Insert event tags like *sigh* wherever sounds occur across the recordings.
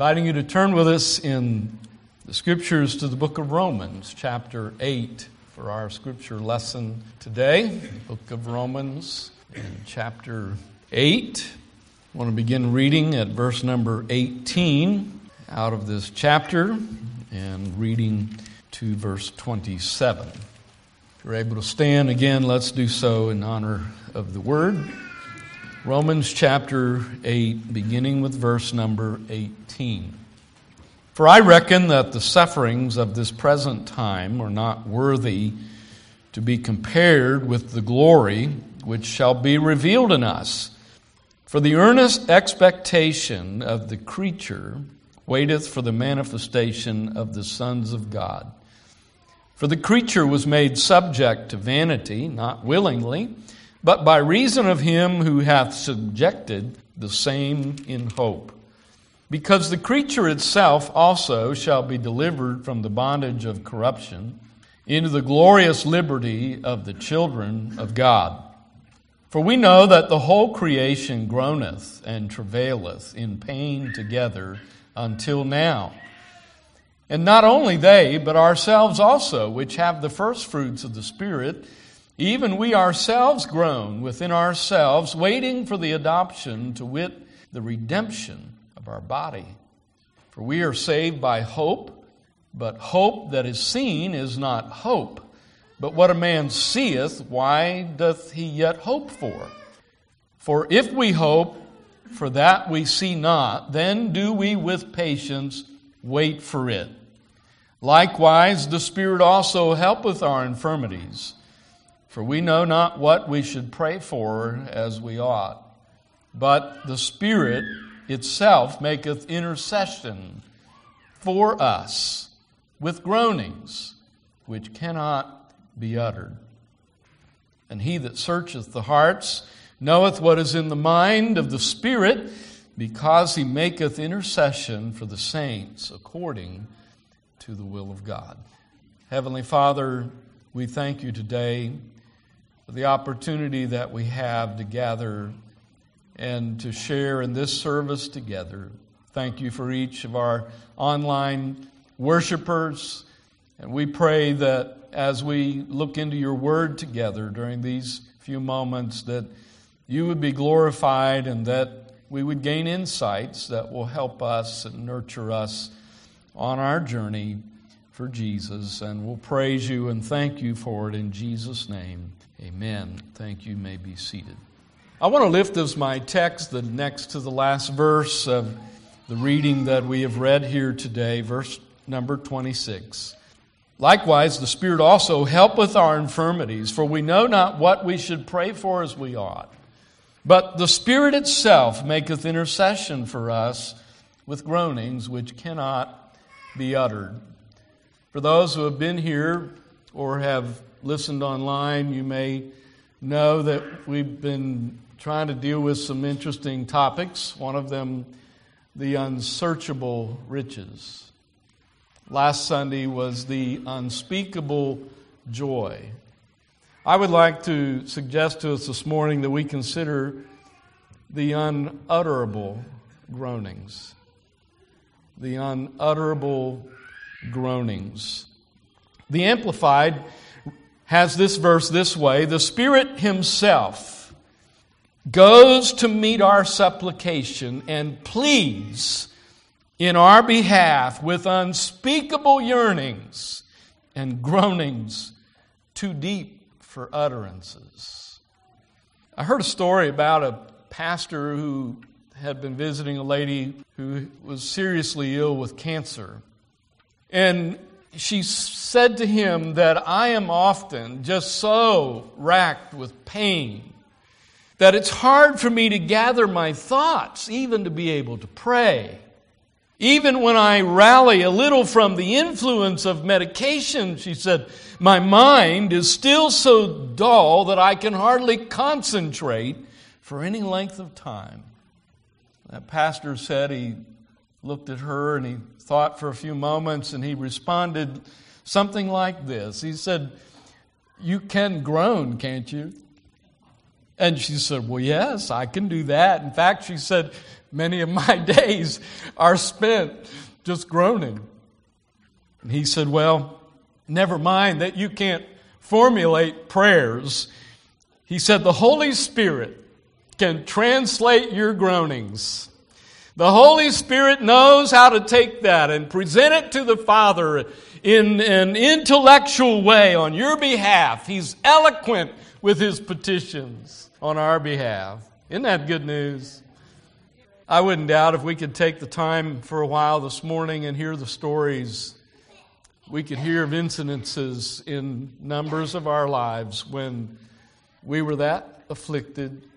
Inviting you to turn with us in the scriptures to the book of Romans, chapter 8, for our scripture lesson today. Book of Romans, chapter 8. I want to begin reading at verse number 18 out of this chapter and reading to verse 27. If you're able to stand again, let's do so in honor of the word. Romans chapter 8, beginning with verse number 18. For I reckon that the sufferings of this present time are not worthy to be compared with the glory which shall be revealed in us. For the earnest expectation of the creature waiteth for the manifestation of the sons of God. For the creature was made subject to vanity, not willingly but by reason of him who hath subjected the same in hope. Because the creature itself also shall be delivered from the bondage of corruption into the glorious liberty of the children of God. For we know that the whole creation groaneth and travaileth in pain together until now. And not only they, but ourselves also, which have the first fruits of the Spirit, even we ourselves groan within ourselves, waiting for the adoption, to wit, the redemption of our body. For we are saved by hope, but hope that is seen is not hope. But what a man seeth, why doth he yet hope for? For if we hope for that we see not, then do we with patience wait for it. Likewise, the Spirit also helpeth our infirmities. For we know not what we should pray for as we ought, but the Spirit itself maketh intercession for us with groanings which cannot be uttered. And he that searcheth the hearts knoweth what is in the mind of the Spirit, because he maketh intercession for the saints according to the will of God. Heavenly Father, we thank you today the opportunity that we have to gather and to share in this service together. Thank you for each of our online worshipers. And we pray that as we look into your word together during these few moments, that you would be glorified and that we would gain insights that will help us and nurture us on our journey for Jesus. And we'll praise you and thank you for it in Jesus' name. Amen. Thank you. may be seated. I want to lift as my text the next to the last verse of the reading that we have read here today, verse number 26. Likewise, the Spirit also helpeth our infirmities, for we know not what we should pray for as we ought. But the Spirit itself maketh intercession for us with groanings which cannot be uttered. For those who have been here or have listened online, you may know that we've been trying to deal with some interesting topics. One of them, the unsearchable riches. Last Sunday was the unspeakable joy. I would like to suggest to us this morning that we consider the unutterable groanings. The unutterable groanings. The Amplified has this verse this way The Spirit Himself goes to meet our supplication and pleads in our behalf with unspeakable yearnings and groanings too deep for utterances. I heard a story about a pastor who had been visiting a lady who was seriously ill with cancer. And she said to him that I am often just so racked with pain that it's hard for me to gather my thoughts, even to be able to pray. Even when I rally a little from the influence of medication, she said, my mind is still so dull that I can hardly concentrate for any length of time. That pastor said he looked at her and he thought for a few moments and he responded something like this. He said, You can groan, can't you? And she said, Well, yes, I can do that. In fact, she said, Many of my *laughs* days are spent just groaning. And he said, Well, never mind that you can't formulate prayers. He said, The Holy Spirit can translate your groanings. The Holy Spirit knows how to take that and present it to the Father in an intellectual way on your behalf. He's eloquent with his petitions on our behalf. Isn't that good news? I wouldn't doubt if we could take the time for a while this morning and hear the stories. We could hear of incidences in numbers of our lives when we were that afflicted.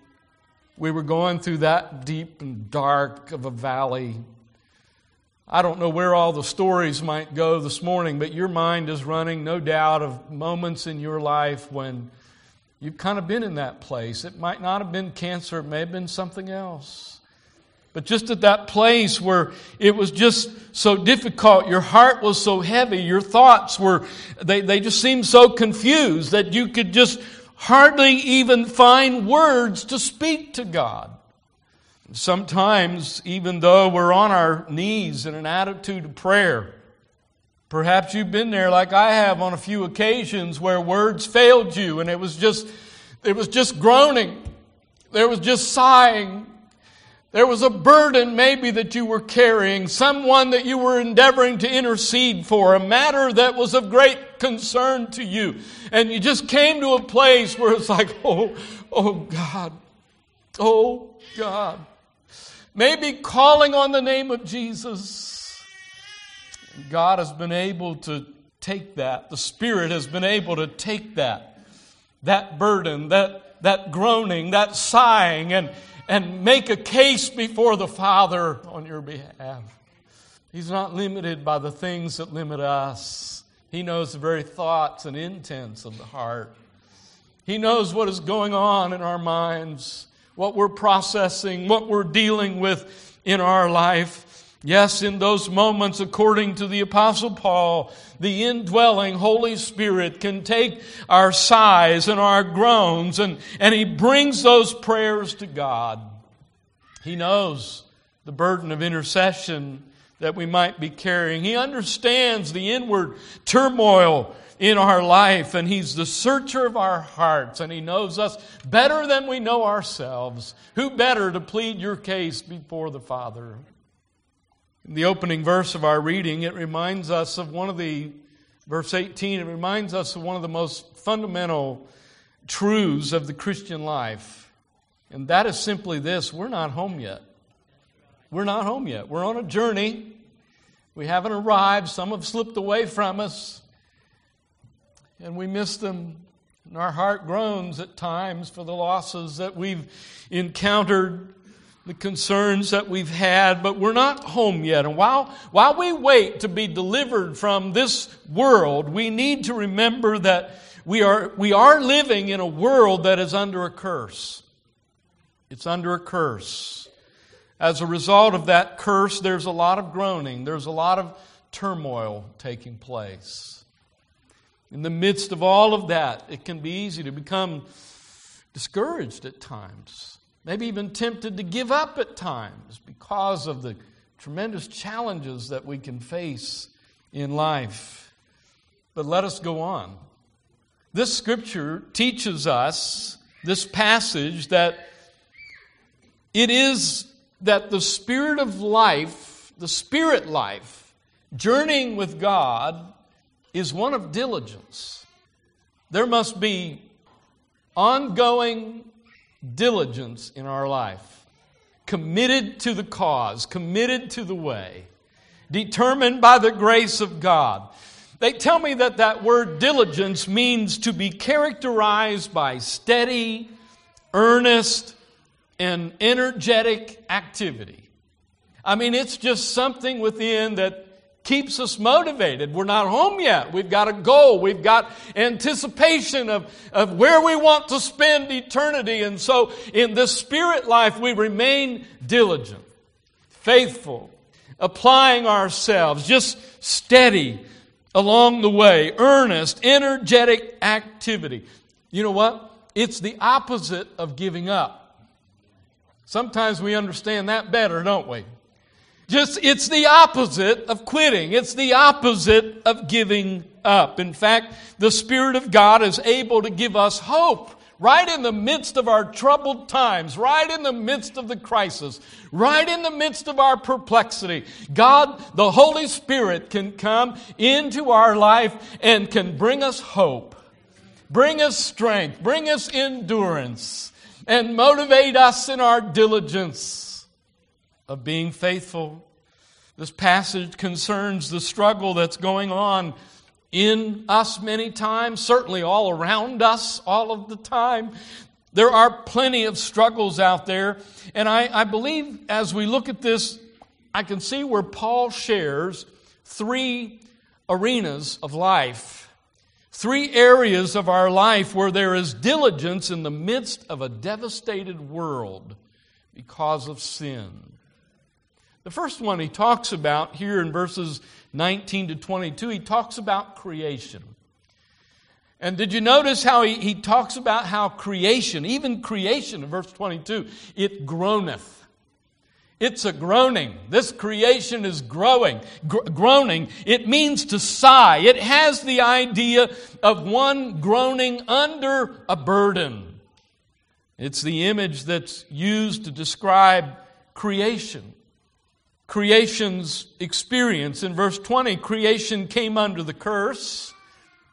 We were going through that deep and dark of a valley I don't know where all the stories might go this morning, but your mind is running, no doubt, of moments in your life when you've kind of been in that place. It might not have been cancer, it may have been something else. But just at that place where it was just so difficult, your heart was so heavy, your thoughts were, they, they just seemed so confused that you could just hardly even find words to speak to God. Sometimes, even though we're on our knees in an attitude of prayer, perhaps you've been there like I have on a few occasions where words failed you and it was just, it was just groaning. There was just sighing. There was a burden maybe that you were carrying, someone that you were endeavoring to intercede for, a matter that was of great concern to you. And you just came to a place where it's like, oh, oh God, oh God maybe calling on the name of Jesus. God has been able to take that. The Spirit has been able to take that, that burden, that, that groaning, that sighing, and, and make a case before the Father on your behalf. He's not limited by the things that limit us. He knows the very thoughts and intents of the heart. He knows what is going on in our minds what we're processing, what we're dealing with in our life. Yes, in those moments, according to the Apostle Paul, the indwelling Holy Spirit can take our sighs and our groans and, and He brings those prayers to God. He knows the burden of intercession that we might be carrying. He understands the inward turmoil in our life, and He's the searcher of our hearts, and He knows us better than we know ourselves. Who better to plead your case before the Father? In the opening verse of our reading, it reminds us of one of the, verse 18, it reminds us of one of the most fundamental truths of the Christian life. And that is simply this we're not home yet. We're not home yet. We're on a journey. We haven't arrived. Some have slipped away from us and we miss them. And our heart groans at times for the losses that we've encountered, the concerns that we've had, but we're not home yet. And while, while we wait to be delivered from this world, we need to remember that we are, we are living in a world that is under a curse. It's under a curse. As a result of that curse, there's a lot of groaning, there's a lot of turmoil taking place. In the midst of all of that, it can be easy to become discouraged at times, maybe even tempted to give up at times because of the tremendous challenges that we can face in life. But let us go on. This scripture teaches us, this passage, that it is that the spirit of life, the spirit life, journeying with God, is one of diligence. There must be ongoing diligence in our life, committed to the cause, committed to the way, determined by the grace of God. They tell me that that word diligence means to be characterized by steady, earnest, and energetic activity. I mean, it's just something within that keeps us motivated. We're not home yet. We've got a goal. We've got anticipation of, of where we want to spend eternity. And so in this spirit life, we remain diligent, faithful, applying ourselves, just steady along the way, earnest, energetic activity. You know what? it's the opposite of giving up. Sometimes we understand that better, don't we? Just, it's the opposite of quitting. It's the opposite of giving up. In fact, the Spirit of God is able to give us hope right in the midst of our troubled times, right in the midst of the crisis, right in the midst of our perplexity. God, the Holy Spirit, can come into our life and can bring us hope, bring us strength, bring us endurance, and motivate us in our diligence of being faithful. This passage concerns the struggle that's going on in us many times, certainly all around us all of the time. There are plenty of struggles out there. And I, I believe as we look at this, I can see where Paul shares three arenas of life, three areas of our life where there is diligence in the midst of a devastated world because of sin. The first one he talks about here in verses 19 to 22, he talks about creation. And did you notice how he, he talks about how creation, even creation in verse 22, it groaneth. It's a groaning. This creation is growing, gr- groaning. It means to sigh. It has the idea of one groaning under a burden. It's the image that's used to describe creation creation's experience. In verse 20, creation came under the curse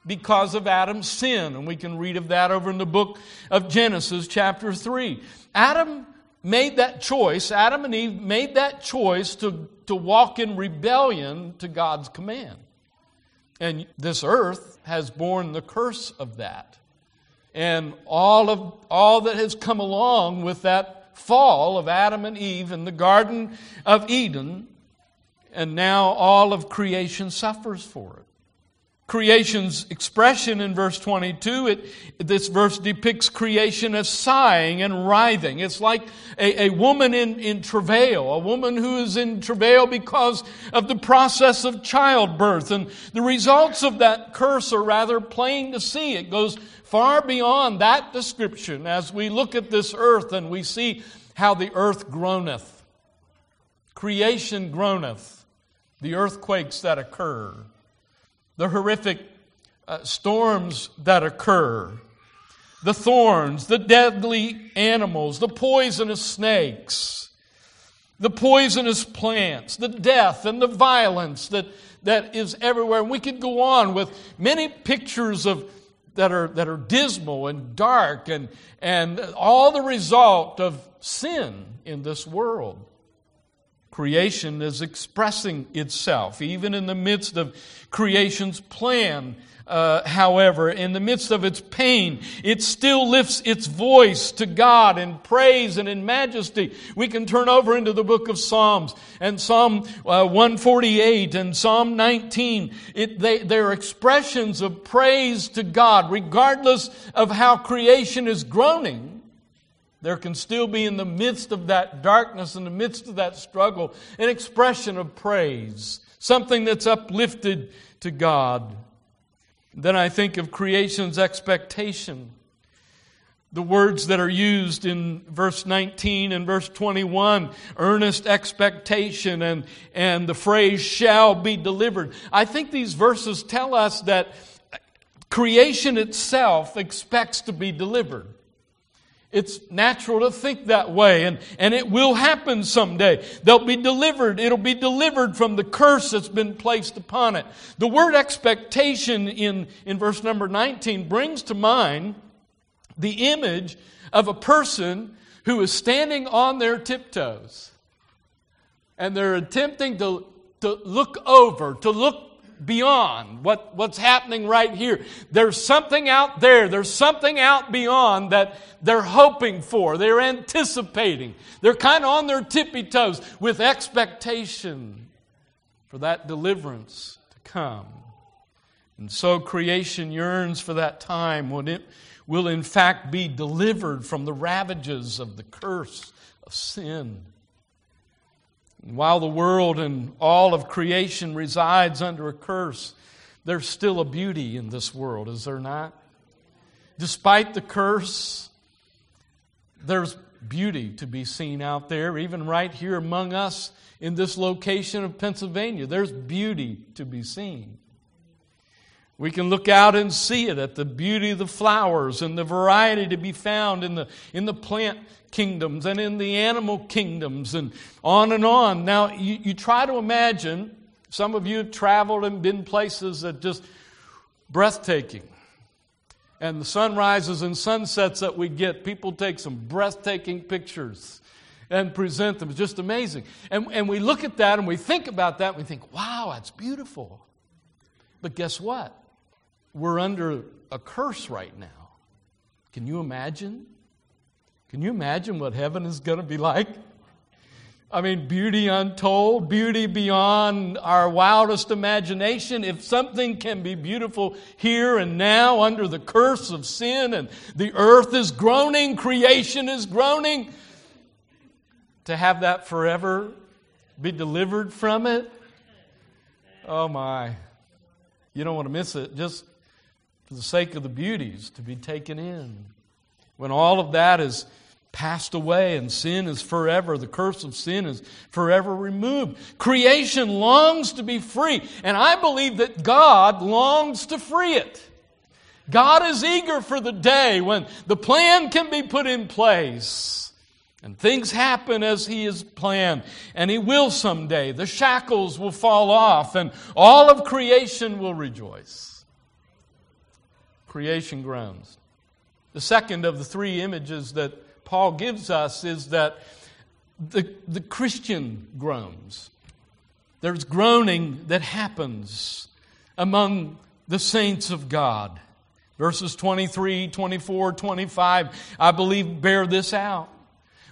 because of Adam's sin. And we can read of that over in the book of Genesis, chapter 3. Adam made that choice, Adam and Eve made that choice to, to walk in rebellion to God's command. And this earth has borne the curse of that. And all of all that has come along with that fall of Adam and Eve in the Garden of Eden, and now all of creation suffers for it. Creation's expression in verse 22, it, this verse depicts creation as sighing and writhing. It's like a, a woman in, in travail, a woman who is in travail because of the process of childbirth. And the results of that curse are rather plain to see. It goes far beyond that description as we look at this earth and we see how the earth groaneth. Creation groaneth. The earthquakes that occur, the horrific uh, storms that occur, the thorns, the deadly animals, the poisonous snakes, the poisonous plants, the death and the violence that, that is everywhere. And we could go on with many pictures of that are, that are dismal and dark and, and all the result of sin in this world. Creation is expressing itself, even in the midst of creation's plan. Uh, however, in the midst of its pain, it still lifts its voice to God in praise and in majesty. We can turn over into the book of Psalms and Psalm uh, 148 and Psalm 19. It, they, they're expressions of praise to God, regardless of how creation is groaning there can still be in the midst of that darkness, in the midst of that struggle, an expression of praise, something that's uplifted to God. Then I think of creation's expectation. The words that are used in verse 19 and verse 21, earnest expectation and, and the phrase shall be delivered. I think these verses tell us that creation itself expects to be delivered. It's natural to think that way, and, and it will happen someday. They'll be delivered. It'll be delivered from the curse that's been placed upon it. The word expectation in, in verse number 19 brings to mind the image of a person who is standing on their tiptoes. And they're attempting to, to look over, to look beyond what, what's happening right here. There's something out there. There's something out beyond that they're hoping for. They're anticipating. They're kind of on their tippy toes with expectation for that deliverance to come. And so creation yearns for that time when it will, in fact, be delivered from the ravages of the curse of sin. While the world and all of creation resides under a curse, there's still a beauty in this world, is there not? despite the curse, there's beauty to be seen out there, even right here among us in this location of Pennsylvania. There's beauty to be seen. We can look out and see it at the beauty of the flowers and the variety to be found in the, in the plant kingdoms and in the animal kingdoms and on and on. Now, you, you try to imagine, some of you have traveled and been places that just breathtaking. And the sunrises and sunsets that we get, people take some breathtaking pictures and present them. It's just amazing. And, and we look at that and we think about that and we think, wow, that's beautiful. But guess what? We're under a curse right now. Can you imagine? Can you imagine what heaven is going to be like? I mean, beauty untold, beauty beyond our wildest imagination. If something can be beautiful here and now under the curse of sin and the earth is groaning, creation is groaning, to have that forever be delivered from it, oh my. You don't want to miss it just for the sake of the beauties to be taken in. When all of that is passed away and sin is forever, the curse of sin is forever removed. Creation longs to be free, and I believe that God longs to free it. God is eager for the day when the plan can be put in place. And things happen as He has planned, and He will someday. The shackles will fall off, and all of creation will rejoice. Creation groans. The second of the three images that Paul gives us is that the, the Christian groans. There's groaning that happens among the saints of God. Verses 23, 24, 25, I believe, bear this out.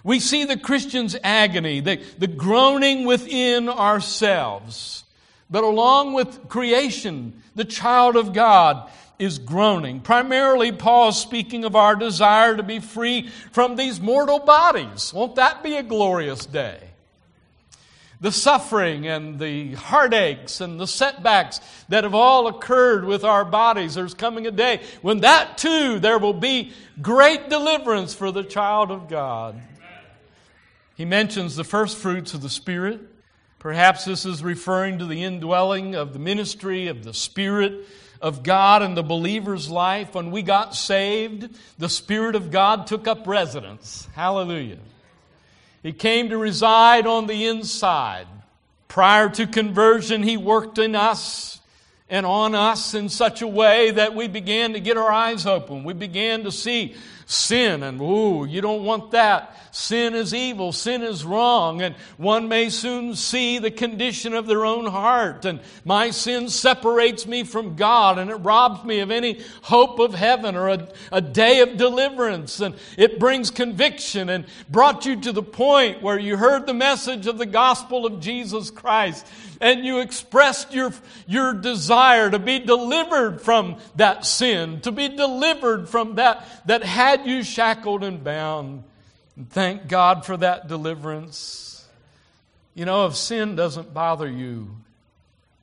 We see the Christian's agony, the, the groaning within ourselves. But along with creation, the child of God is groaning. Primarily, Paul is speaking of our desire to be free from these mortal bodies. Won't that be a glorious day? The suffering and the heartaches and the setbacks that have all occurred with our bodies, there's coming a day when that too, there will be great deliverance for the child of God. He mentions the first fruits of the Spirit. Perhaps this is referring to the indwelling of the ministry of the Spirit of God in the believer's life, when we got saved, the Spirit of God took up residence. Hallelujah. He came to reside on the inside. Prior to conversion, He worked in us and on us in such a way that we began to get our eyes open. We began to see sin and, ooh, you don't want that. Sin is evil. Sin is wrong. And one may soon see the condition of their own heart. And my sin separates me from God and it robs me of any hope of heaven or a, a day of deliverance. And it brings conviction and brought you to the point where you heard the message of the gospel of Jesus Christ and you expressed your, your desire to be delivered from that sin, to be delivered from that that had you shackled and bound. And thank God for that deliverance. You know, if sin doesn't bother you,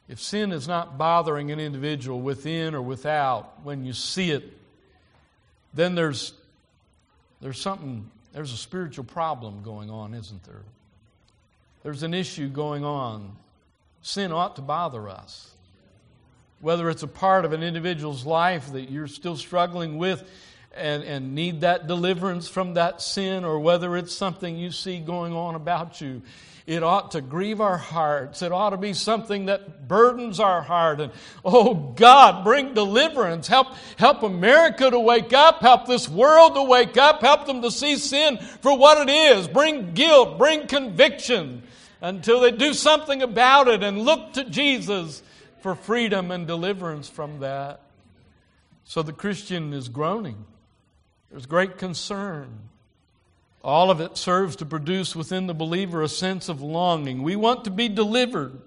if sin is not bothering an individual within or without, when you see it, then there's, there's something, there's a spiritual problem going on, isn't there? There's an issue going on sin ought to bother us. Whether it's a part of an individual's life that you're still struggling with and, and need that deliverance from that sin, or whether it's something you see going on about you, it ought to grieve our hearts. It ought to be something that burdens our heart. And oh God, bring deliverance. Help, help America to wake up. Help this world to wake up. Help them to see sin for what it is. Bring guilt. Bring conviction until they do something about it and look to Jesus for freedom and deliverance from that. So the Christian is groaning. There's great concern. All of it serves to produce within the believer a sense of longing. We want to be delivered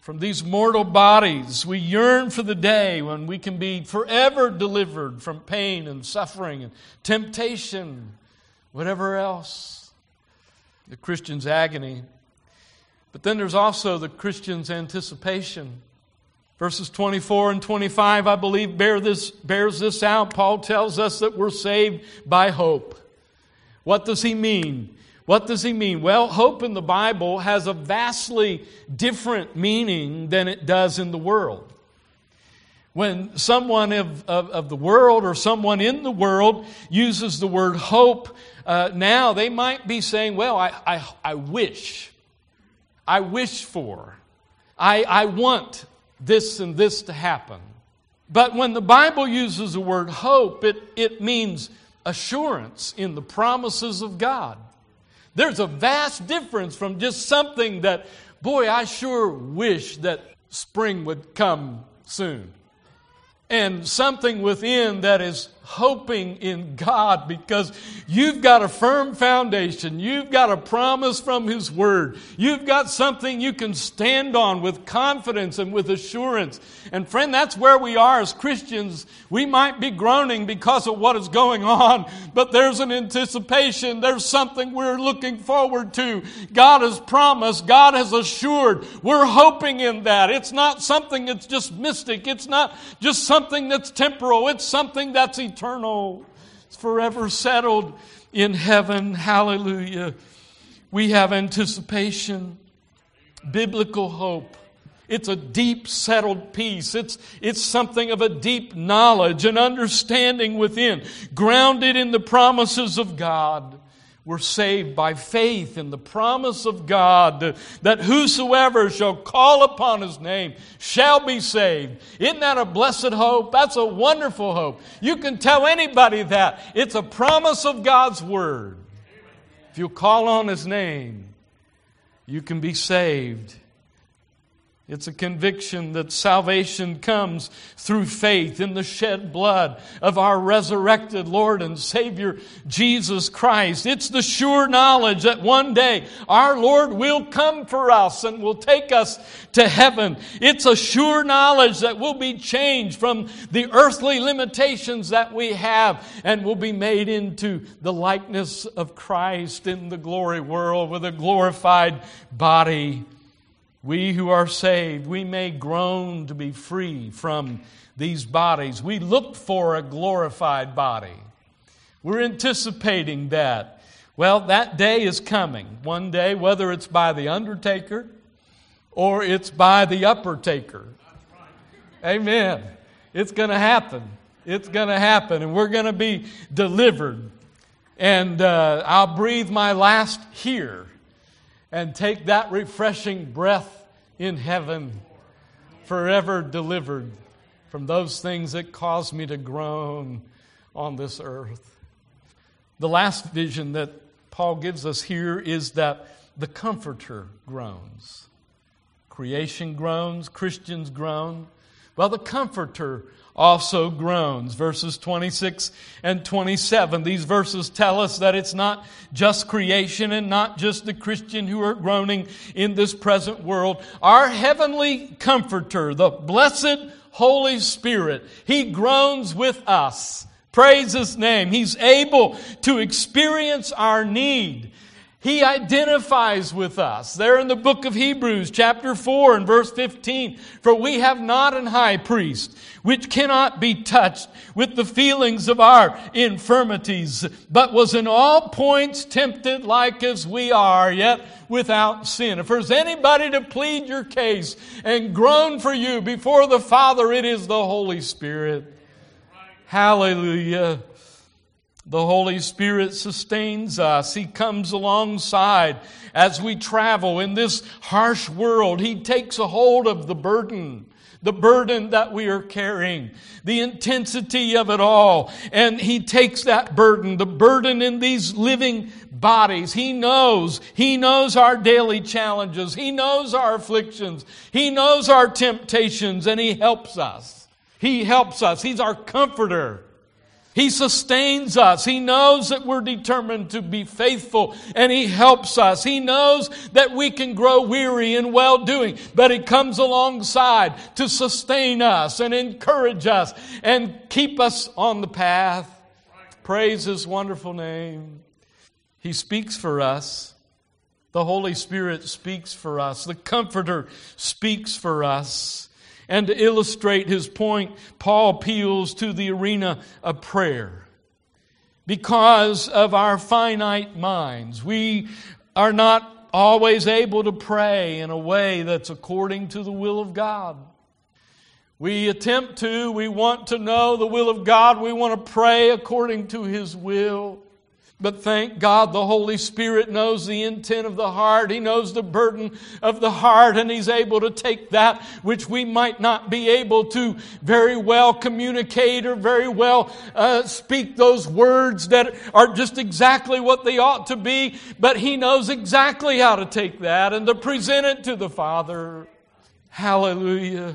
from these mortal bodies. We yearn for the day when we can be forever delivered from pain and suffering and temptation, whatever else the Christian's agony. But then there's also the Christian's anticipation. Verses 24 and 25, I believe, bear this, bears this out. Paul tells us that we're saved by hope. What does he mean? What does he mean? Well, hope in the Bible has a vastly different meaning than it does in the world. When someone of, of, of the world or someone in the world uses the word hope, uh, now they might be saying, Well, I, I, I wish, I wish for, I, I want this and this to happen. But when the Bible uses the word hope, it, it means assurance in the promises of God. There's a vast difference from just something that, boy, I sure wish that spring would come soon. And something within that is hoping in God because you've got a firm foundation. You've got a promise from His Word. You've got something you can stand on with confidence and with assurance. And friend, that's where we are as Christians. We might be groaning because of what is going on, but there's an anticipation. There's something we're looking forward to. God has promised. God has assured. We're hoping in that. It's not something that's just mystic. It's not just something that's temporal. It's something that's eternal eternal. It's forever settled in heaven. Hallelujah. We have anticipation, biblical hope. It's a deep settled peace. It's, it's something of a deep knowledge and understanding within, grounded in the promises of God. We're saved by faith in the promise of God that whosoever shall call upon his name shall be saved. Isn't that a blessed hope? That's a wonderful hope. You can tell anybody that. It's a promise of God's word. If you call on his name, you can be saved. It's a conviction that salvation comes through faith in the shed blood of our resurrected Lord and Savior Jesus Christ. It's the sure knowledge that one day our Lord will come for us and will take us to heaven. It's a sure knowledge that we'll be changed from the earthly limitations that we have and will be made into the likeness of Christ in the glory world with a glorified body. We who are saved, we may groan to be free from these bodies. We look for a glorified body. We're anticipating that. Well, that day is coming. One day, whether it's by the undertaker or it's by the upper taker. Amen. It's going to happen. It's going to happen, and we're going to be delivered. And uh, I'll breathe my last here and take that refreshing breath in heaven, forever delivered from those things that cause me to groan on this earth. The last vision that Paul gives us here is that the Comforter groans. Creation groans, Christians groan. Well, the Comforter also groans. Verses 26 and 27. These verses tell us that it's not just creation and not just the Christian who are groaning in this present world. Our heavenly comforter, the blessed Holy Spirit, He groans with us. Praise His name. He's able to experience our need. He identifies with us. There in the book of Hebrews, chapter 4 and verse 15. For we have not an high priest which cannot be touched with the feelings of our infirmities, but was in all points tempted like as we are, yet without sin. If there's anybody to plead your case and groan for you before the Father, it is the Holy Spirit. Hallelujah. The Holy Spirit sustains us. He comes alongside as we travel in this harsh world. He takes a hold of the burden, the burden that we are carrying, the intensity of it all. And He takes that burden, the burden in these living bodies. He knows. He knows our daily challenges. He knows our afflictions. He knows our temptations and He helps us. He helps us. He's our comforter. He sustains us. He knows that we're determined to be faithful and He helps us. He knows that we can grow weary in well doing, but He comes alongside to sustain us and encourage us and keep us on the path. Praise His wonderful name. He speaks for us. The Holy Spirit speaks for us. The Comforter speaks for us. And to illustrate his point, Paul appeals to the arena of prayer. Because of our finite minds, we are not always able to pray in a way that's according to the will of God. We attempt to, we want to know the will of God, we want to pray according to His will. But thank God the Holy Spirit knows the intent of the heart. He knows the burden of the heart, and He's able to take that which we might not be able to very well communicate or very well uh, speak those words that are just exactly what they ought to be. But He knows exactly how to take that and to present it to the Father. Hallelujah.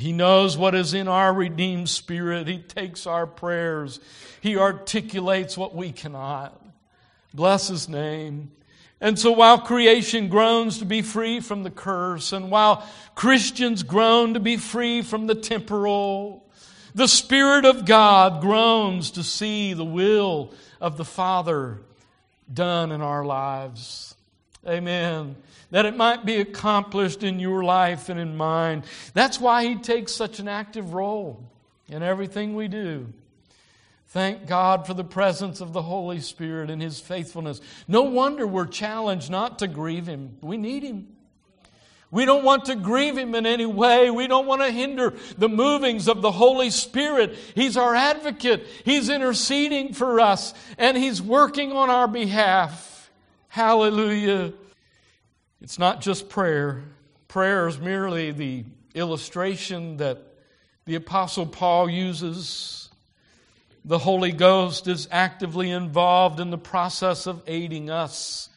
He knows what is in our redeemed spirit. He takes our prayers. He articulates what we cannot. Bless His name. And so while creation groans to be free from the curse, and while Christians groan to be free from the temporal, the Spirit of God groans to see the will of the Father done in our lives. Amen that it might be accomplished in your life and in mine. That's why He takes such an active role in everything we do. Thank God for the presence of the Holy Spirit and His faithfulness. No wonder we're challenged not to grieve Him. We need Him. We don't want to grieve Him in any way. We don't want to hinder the movings of the Holy Spirit. He's our advocate. He's interceding for us and He's working on our behalf. Hallelujah. It's not just prayer. Prayer is merely the illustration that the Apostle Paul uses. The Holy Ghost is actively involved in the process of aiding us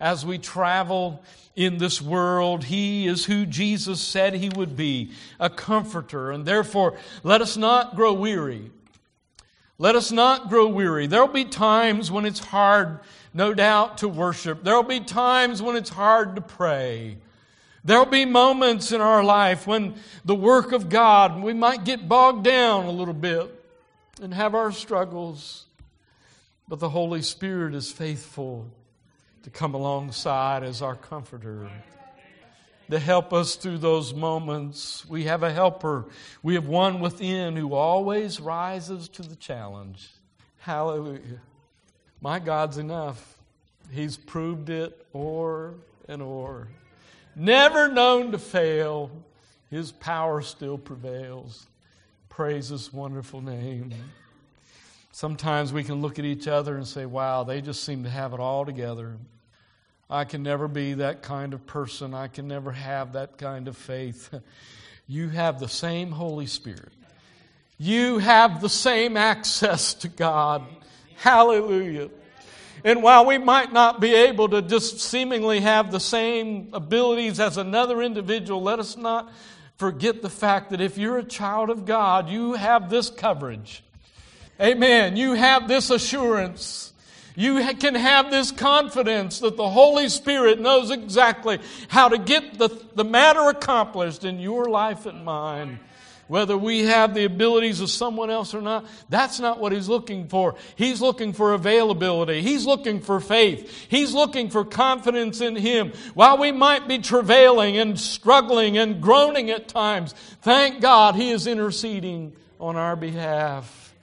as we travel in this world. He is who Jesus said he would be a comforter. And therefore, let us not grow weary. Let us not grow weary. There will be times when it's hard no doubt, to worship. There will be times when it's hard to pray. There will be moments in our life when the work of God, we might get bogged down a little bit and have our struggles. But the Holy Spirit is faithful to come alongside as our comforter, to help us through those moments. We have a helper. We have one within who always rises to the challenge. Hallelujah. My God's enough. He's proved it o'er and o'er. Never known to fail, His power still prevails. Praise His wonderful name. Sometimes we can look at each other and say, wow, they just seem to have it all together. I can never be that kind of person. I can never have that kind of faith. *laughs* You have the same Holy Spirit. You have the same access to God. Hallelujah. And while we might not be able to just seemingly have the same abilities as another individual, let us not forget the fact that if you're a child of God, you have this coverage. Amen. You have this assurance. You can have this confidence that the Holy Spirit knows exactly how to get the, the matter accomplished in your life and mine whether we have the abilities of someone else or not, that's not what he's looking for. He's looking for availability. He's looking for faith. He's looking for confidence in him. While we might be travailing and struggling and groaning at times, thank God he is interceding on our behalf.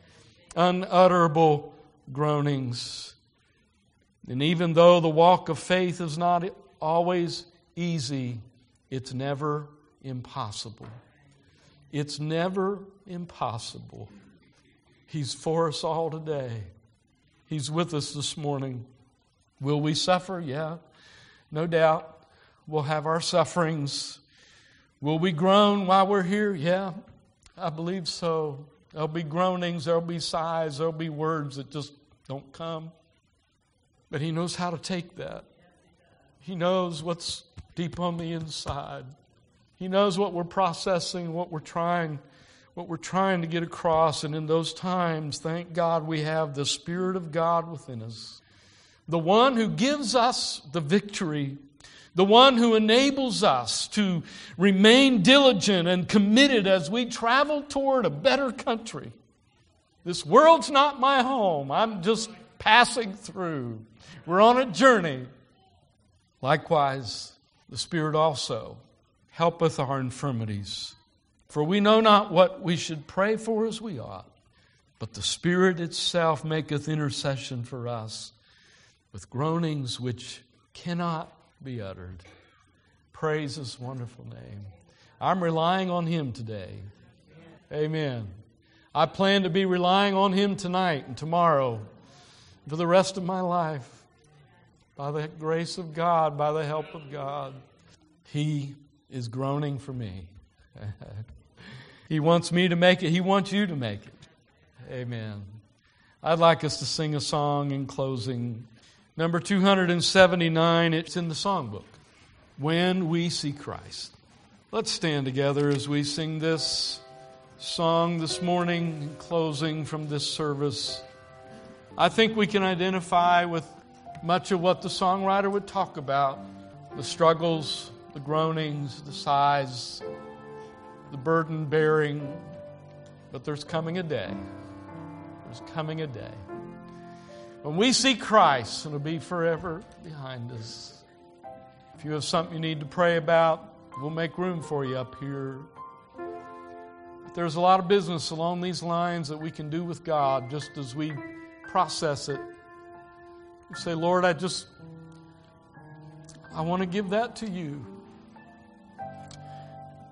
Unutterable groanings. And even though the walk of faith is not always easy, it's never impossible. It's never impossible. He's for us all today. He's with us this morning. Will we suffer? Yeah, no doubt. We'll have our sufferings. Will we groan while we're here? Yeah, I believe so. There'll be groanings, there'll be sighs, there'll be words that just don't come. But He knows how to take that. He knows what's deep on the inside. He knows what we're processing, what we're trying, what we're trying to get across. And in those times, thank God we have the Spirit of God within us. The one who gives us the victory, the one who enables us to remain diligent and committed as we travel toward a better country. This world's not my home. I'm just passing through. We're on a journey. Likewise, the Spirit also helpeth our infirmities. For we know not what we should pray for as we ought, but the Spirit itself maketh intercession for us with groanings which cannot be uttered. Praise his wonderful name. I'm relying on him today. Amen. I plan to be relying on him tonight and tomorrow for the rest of my life. By the grace of God, by the help of God, he is groaning for me. *laughs* he wants me to make it. He wants you to make it. Amen. I'd like us to sing a song in closing. Number 279, it's in the songbook. When We See Christ. Let's stand together as we sing this song this morning, closing from this service. I think we can identify with much of what the songwriter would talk about the struggles, the groanings, the sighs, the burden bearing. But there's coming a day. There's coming a day when we see Christ, it'll be forever behind us. If you have something you need to pray about, we'll make room for you up here. But there's a lot of business along these lines that we can do with God just as we process it. Say, Lord, I just, I want to give that to you.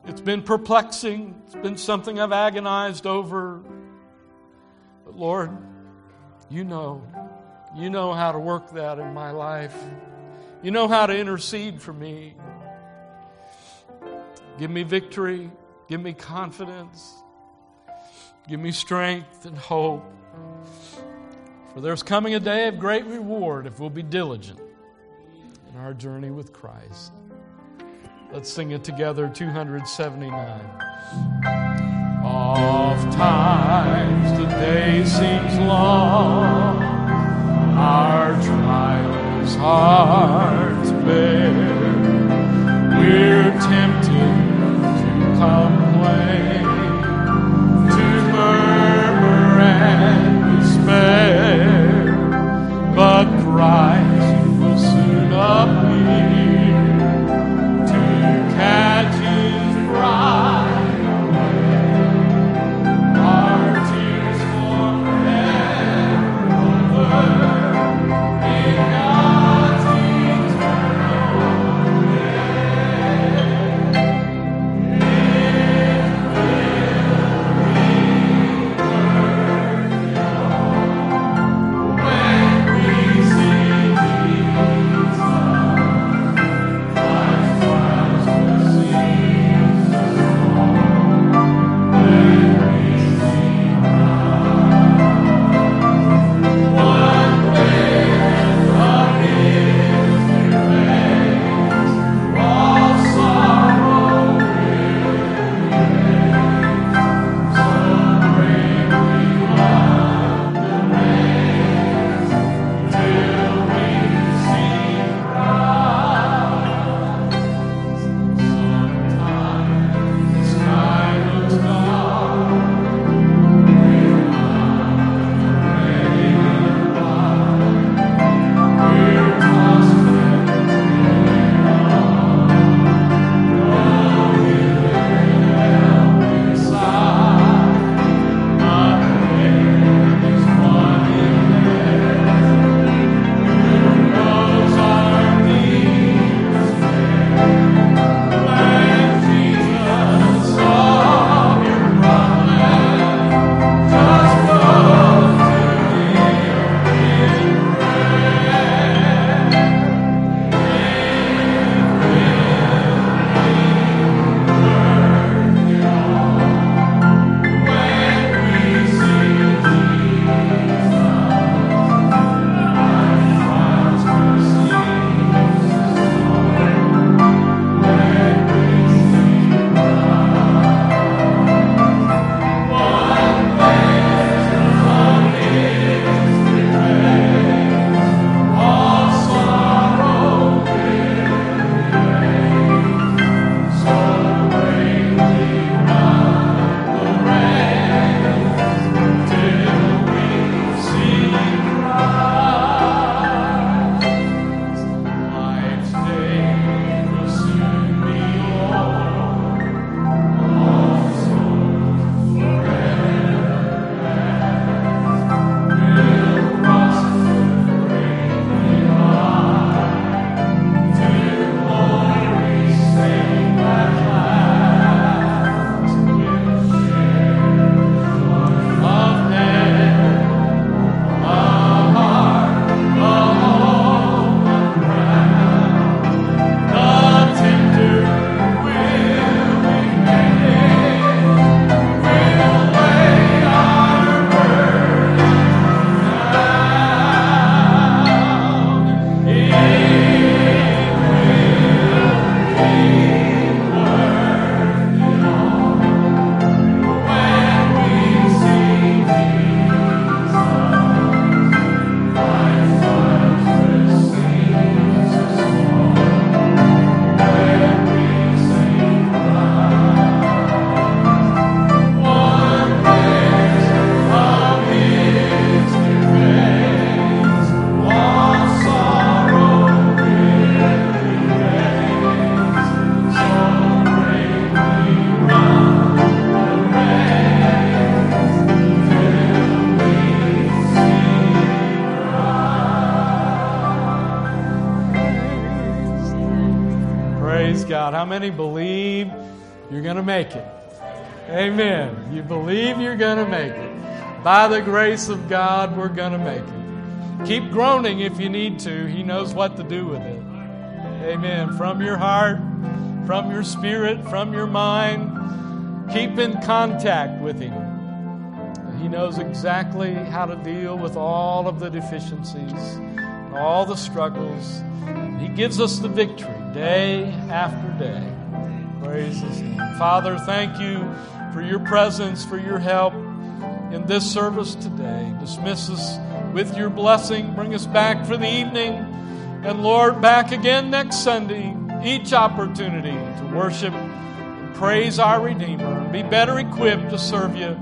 It's been perplexing. It's been something I've agonized over. But Lord, you know. You know how to work that in my life. You know how to intercede for me. Give me victory. Give me confidence. Give me strength and hope. For there's coming a day of great reward if we'll be diligent in our journey with Christ. Let's sing it together 279. Oft times the day seems long, our trials hard to bear. We're tempted to complain, to murmur and despair, but Christ will soon appear God. How many believe you're going to make it? Amen. You believe you're going to make it. By the grace of God, we're going to make it. Keep groaning if you need to. He knows what to do with it. Amen. From your heart, from your spirit, from your mind, keep in contact with Him. He knows exactly how to deal with all of the deficiencies, all the struggles. He gives us the victory day after day. Praise His name. Father, thank you for your presence, for your help in this service today. Dismiss us with your blessing. Bring us back for the evening. And Lord, back again next Sunday, each opportunity to worship and praise our Redeemer and be better equipped to serve you.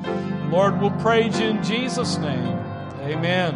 Lord, we'll praise you in Jesus' name. Amen.